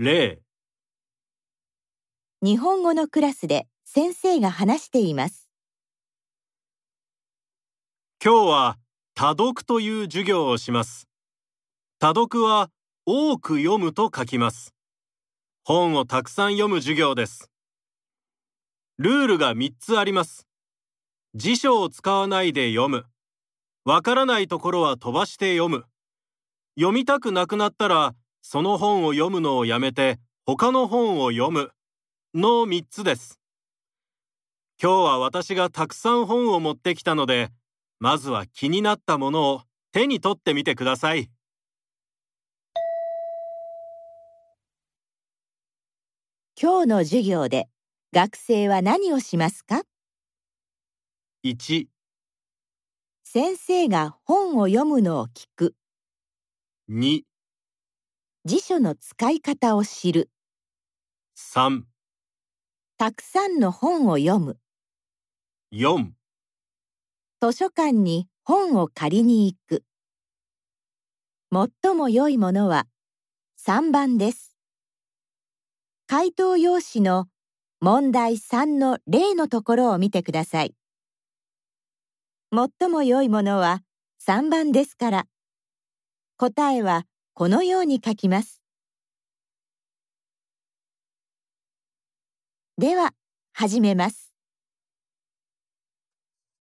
例日本語のクラスで先生が話しています。今日は多読という授業をします。多読は多く読むと書きます。本をたくさん読む授業です。ルールが3つあります。辞書を使わないで読む。わからないところは飛ばして読む。読みたくなくなったらその本を読むのをやめて他の本を読むの3つです。今日は私がたくさん本を持ってきたので、まずは気になったものを手に取ってみてください。今日の授業で学生は何をしますか？1、先生が本を読むのを聞く。2、辞書の使い方を知る。3、たくさんの本を読む。4図書館に本を借りに行く。最も良いものは3番です。回答用紙の問題3の例のところを見てください。最も良いものは3番ですから、答えはこのように書きます。では、始めます。